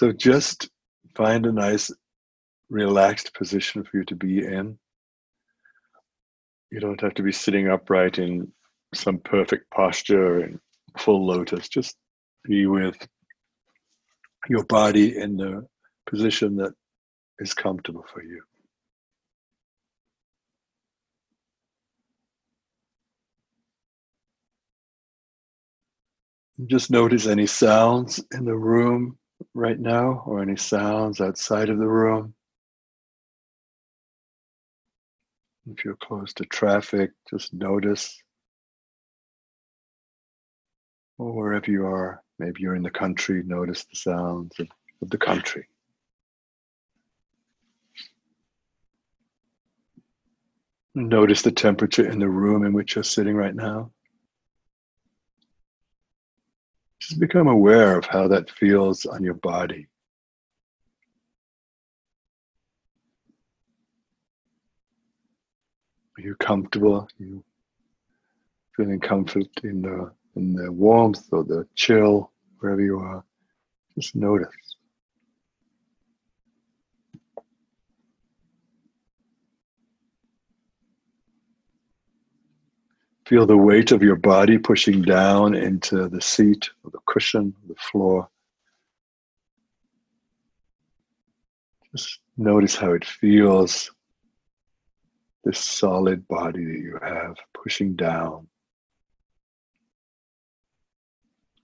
So just find a nice, relaxed position for you to be in. You don't have to be sitting upright in some perfect posture and full lotus. Just be with your body in the position that is comfortable for you. Just notice any sounds in the room right now or any sounds outside of the room. If you're close to traffic, just notice. Or wherever you are, maybe you're in the country, notice the sounds of, of the country. Notice the temperature in the room in which you're sitting right now. Just become aware of how that feels on your body. Are you comfortable? Are you feeling comfort in the in the warmth or the chill, wherever you are? Just notice. Feel the weight of your body pushing down into the seat or the cushion, the floor. Just notice how it feels, this solid body that you have pushing down.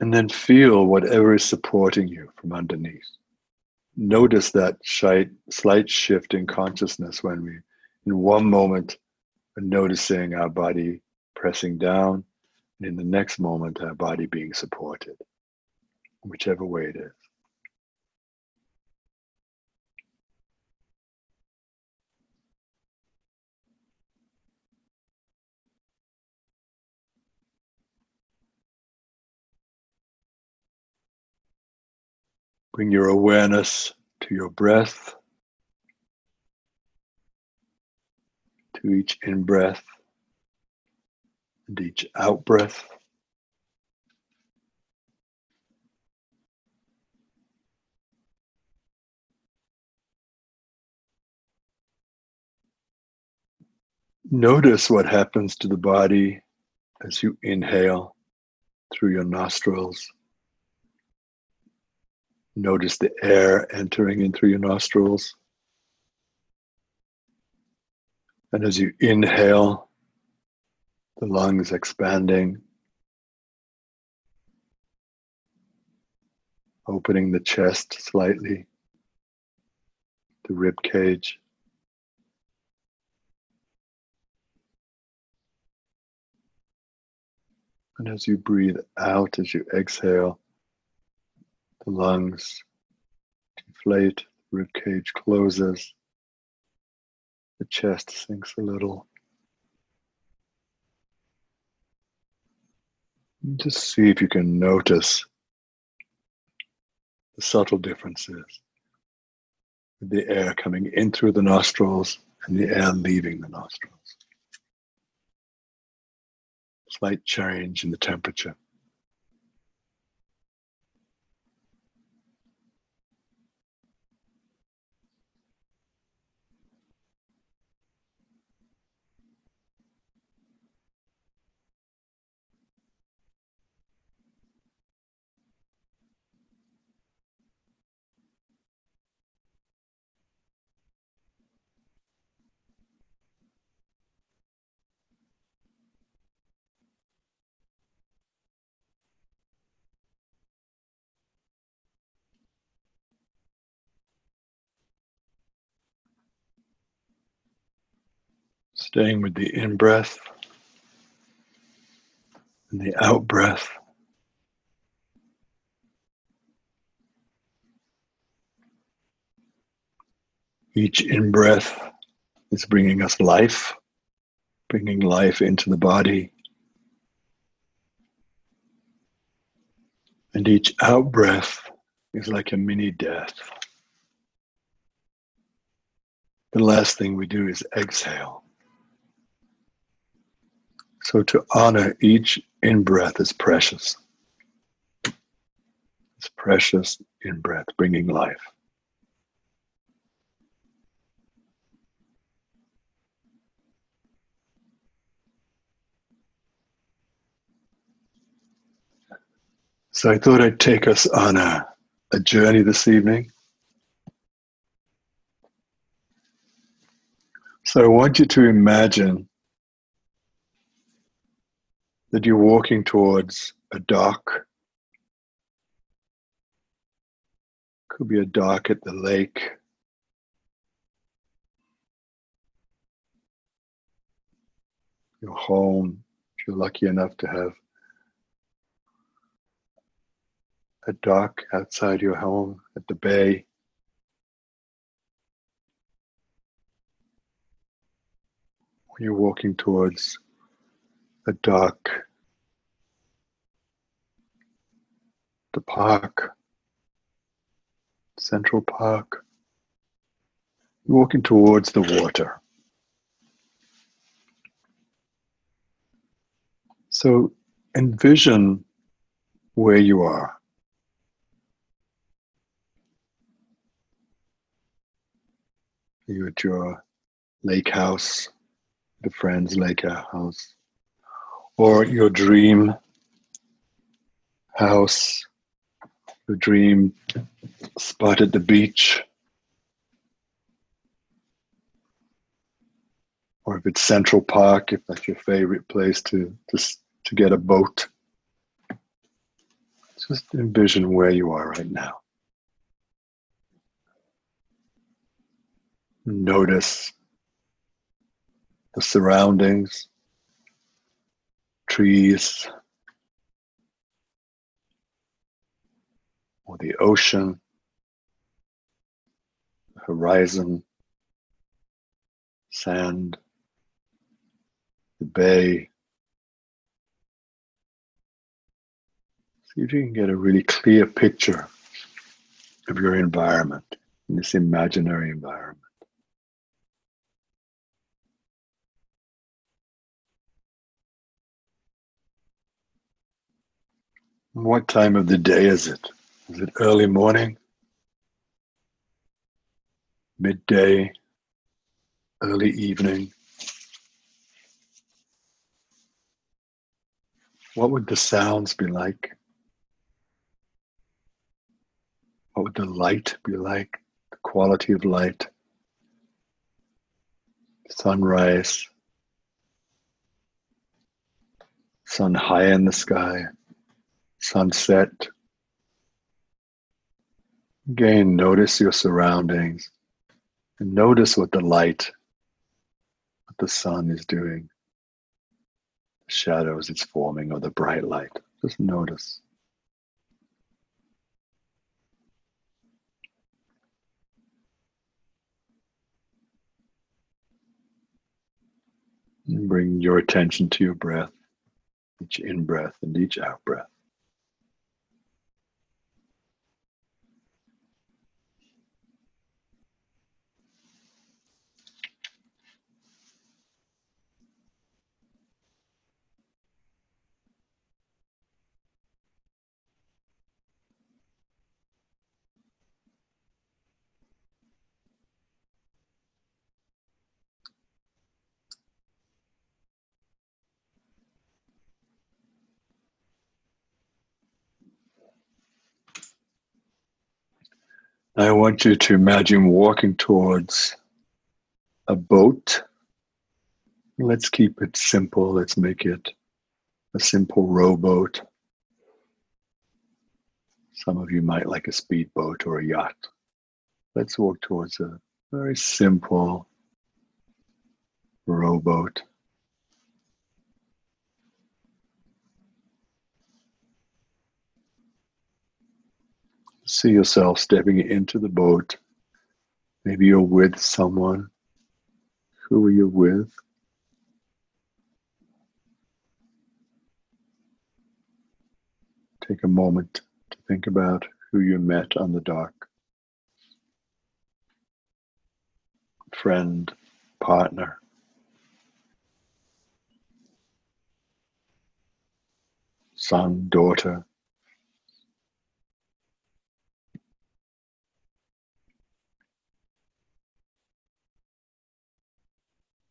And then feel whatever is supporting you from underneath. Notice that slight shift in consciousness when we, in one moment, are noticing our body pressing down, and in the next moment, our body being supported, whichever way it is. Bring your awareness to your breath, to each in breath and each out breath. Notice what happens to the body as you inhale through your nostrils. Notice the air entering in through your nostrils. And as you inhale, the lungs expanding, opening the chest slightly, the rib cage. And as you breathe out, as you exhale, the lungs deflate, the rib cage closes, the chest sinks a little. Just see if you can notice the subtle differences with the air coming in through the nostrils and the air leaving the nostrils. Slight change in the temperature. Staying with the in breath and the out breath. Each in breath is bringing us life, bringing life into the body. And each out breath is like a mini death. The last thing we do is exhale. So to honor each in breath is precious. It's precious in breath, bringing life. So I thought I'd take us on a, a journey this evening. So I want you to imagine that you're walking towards a dock. Could be a dock at the lake. Your home, if you're lucky enough to have a dock outside your home at the bay. When you're walking towards a dock, the park, Central Park, you're walking towards the water. So envision where you are. you at your lake house, the friend's lake house, or your dream house, your dream spot at the beach, or if it's Central Park, if that's your favorite place to just to get a boat. Just envision where you are right now. Notice the surroundings, trees, or the ocean, horizon, sand, the bay. See if you can get a really clear picture of your environment in this imaginary environment. What time of the day is it? Is it early morning? Midday? Early evening? What would the sounds be like? What would the light be like? The quality of light? Sunrise? Sun high in the sky? Sunset. Again, notice your surroundings and notice what the light, what the sun is doing, the shadows it's forming, or the bright light. Just notice. And bring your attention to your breath, each in breath and each out breath. I want you to imagine walking towards a boat. Let's keep it simple. Let's make it a simple rowboat. Some of you might like a speedboat or a yacht. Let's walk towards a very simple rowboat. See yourself stepping into the boat. Maybe you're with someone. Who are you with? Take a moment to think about who you met on the dock. Friend, partner. Son, daughter,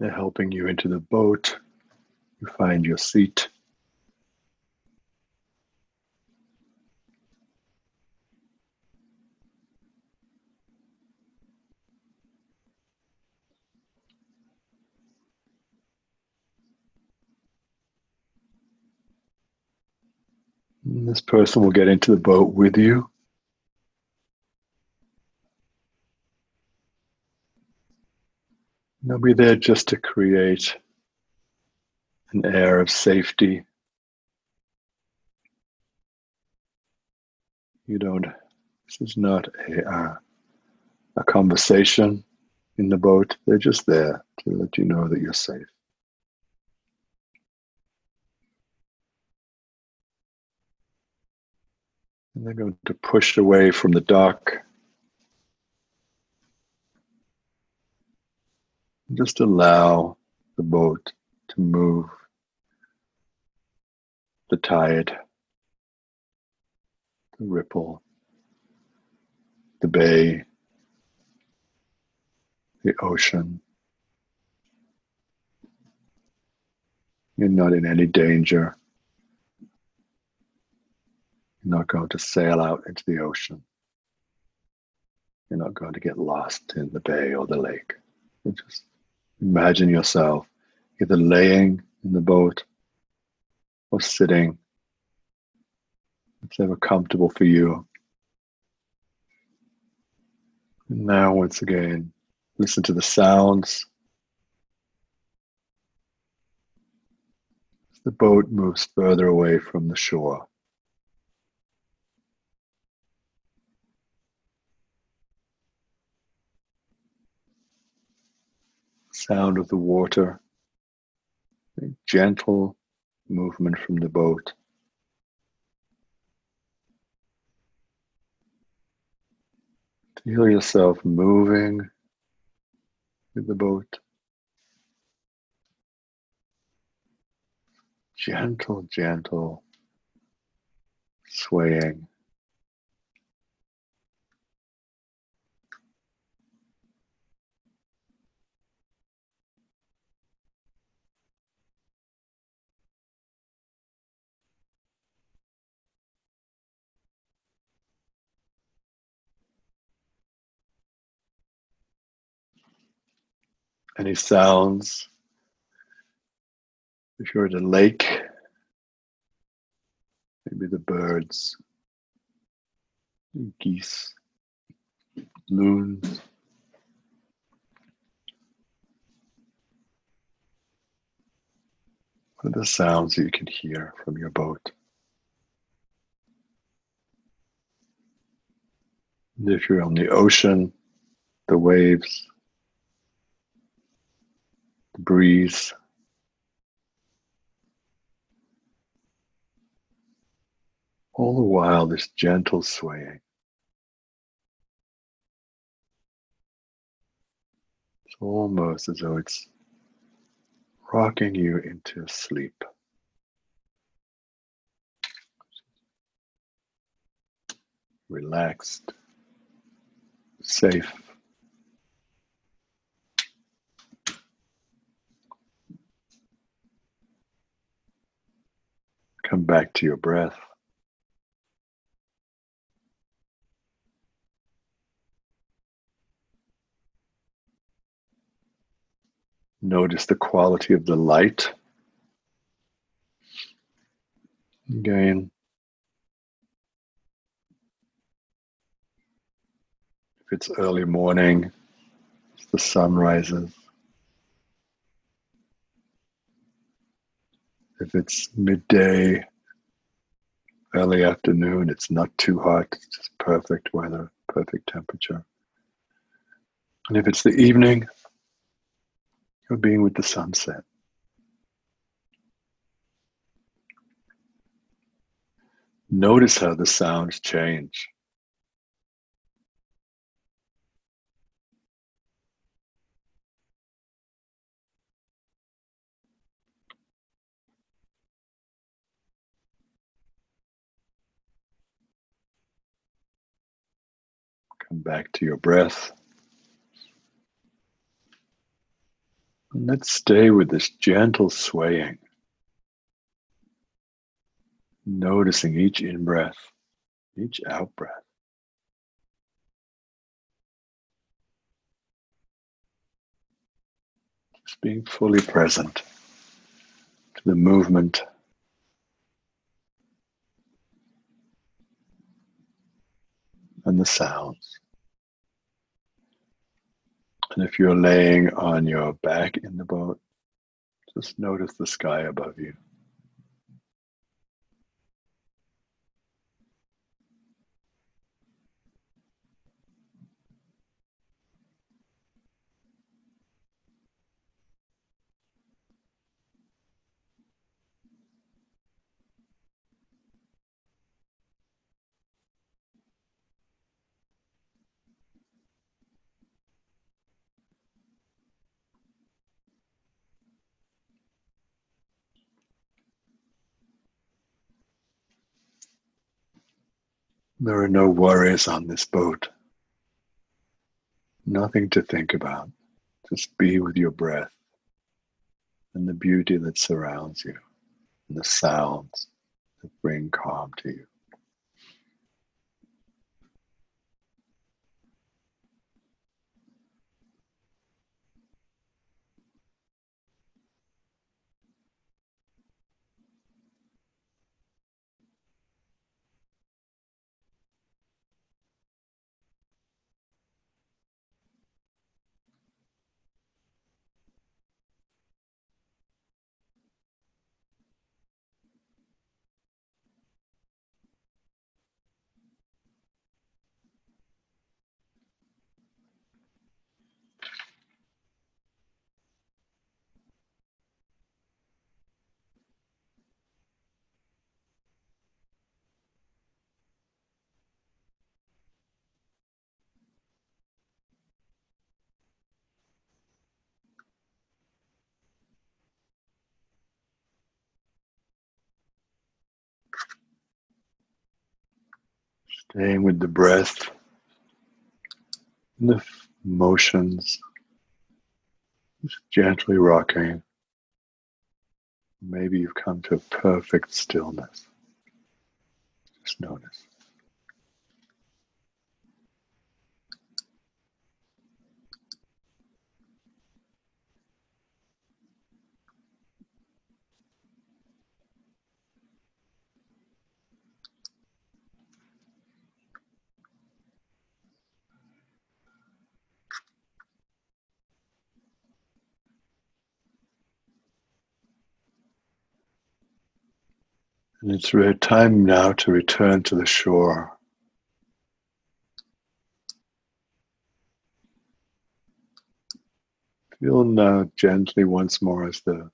They're helping you into the boat. You find your seat. This person will get into the boat with you. They'll be there just to create an air of safety. You don't, this is not a, uh, a conversation in the boat. They're just there to let you know that you're safe. And they're going to push away from the dock. Just allow the boat to move the tide, the ripple, the bay, the ocean. You're not in any danger. You're not going to sail out into the ocean. You're not going to get lost in the bay or the lake. You just imagine yourself either laying in the boat or sitting, whichever comfortable for you. And now, once again, listen to the sounds. As the boat moves further away from the shore. Sound of the water, gentle movement from the boat. Feel yourself moving with the boat. Gentle, gentle swaying. Any sounds? If you're at a lake, maybe the birds, geese, loons. What are the sounds you can hear from your boat? And if you're on the ocean, the waves, the breeze. All the while, this gentle swaying. It's almost as though it's rocking you into sleep. Relaxed, safe. Come back to your breath. Notice the quality of the light. Again, if it's early morning, the sun rises. If it's midday, early afternoon, it's not too hot, it's just perfect weather, perfect temperature. And if it's the evening, you're being with the sunset. Notice how the sounds change. Back to your breath. And let's stay with this gentle swaying. Noticing each in breath, each out breath. Just being fully present to the movement and the sounds. And if you're laying on your back in the boat, just notice the sky above you. There are no worries on this boat. Nothing to think about. Just be with your breath and the beauty that surrounds you and the sounds that bring calm to you. Staying with the breath, and the motions, just gently rocking. Maybe you've come to perfect stillness. Just notice. And it's time now to return to the shore. Feel now gently once more as the,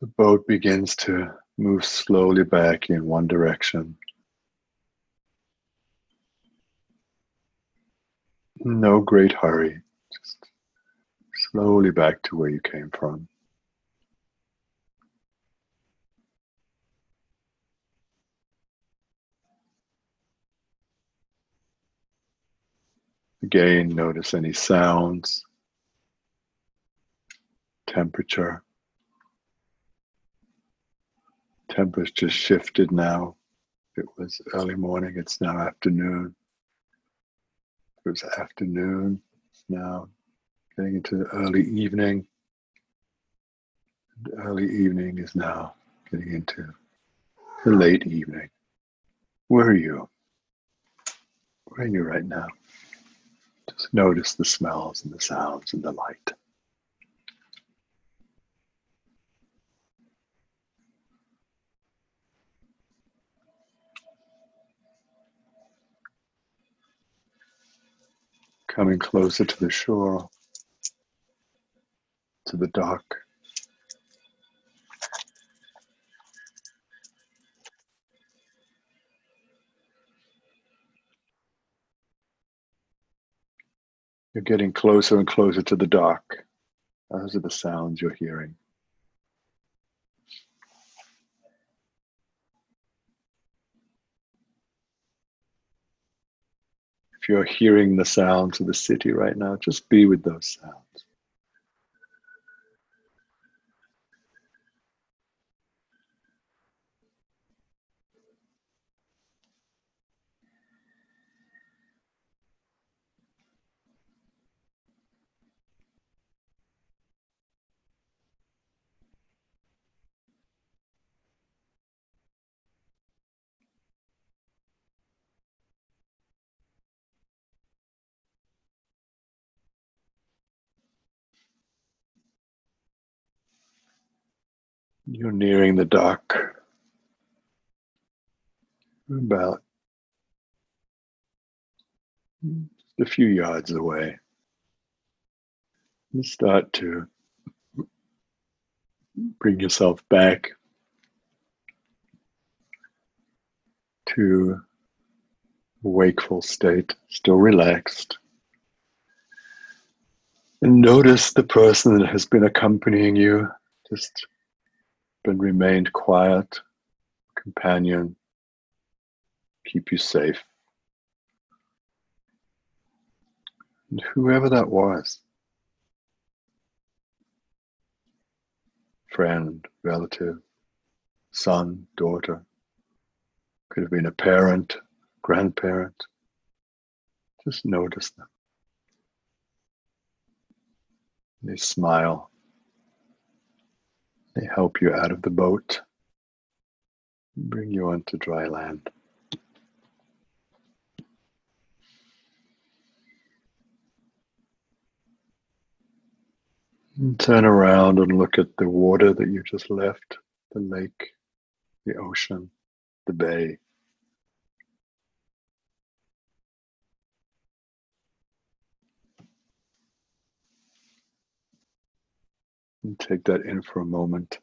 the boat begins to move slowly back in one direction. No great hurry, just slowly back to where you came from. Again, notice any sounds, temperature. Temperature shifted now. It was early morning, it's now afternoon. It was afternoon, it's now getting into the early evening. early evening is now getting into the late evening. Where are you? Where are you right now? Notice the smells and the sounds and the light. Coming closer to the shore, to the dock. You're getting closer and closer to the dock. Those are the sounds you're hearing. If you're hearing the sounds of the city right now, just be with those sounds. You're nearing the dock. About a few yards away. You start to bring yourself back to a wakeful state, still relaxed. And notice the person that has been accompanying you just but remained quiet, companion, keep you safe. And whoever that was, friend, relative, son, daughter, could have been a parent, grandparent, just notice them. They smile. They help you out of the boat, bring you onto dry land. And turn around and look at the water that you just left the lake, the ocean, the bay. And take that in for a moment.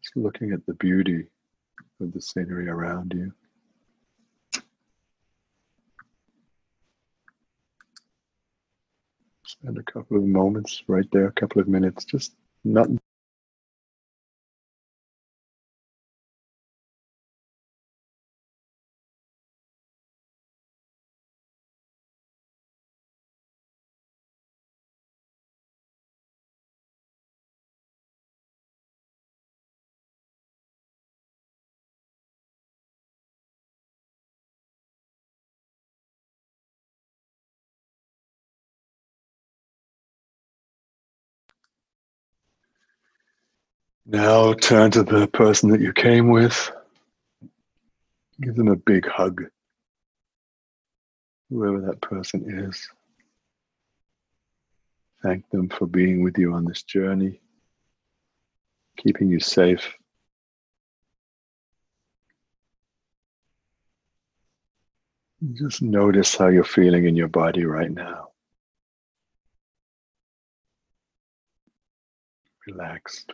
Just looking at the beauty of the scenery around you. Spend a couple of moments right there, a couple of minutes, just not Now turn to the person that you came with. Give them a big hug, whoever that person is. Thank them for being with you on this journey, keeping you safe. Just notice how you're feeling in your body right now. Relaxed.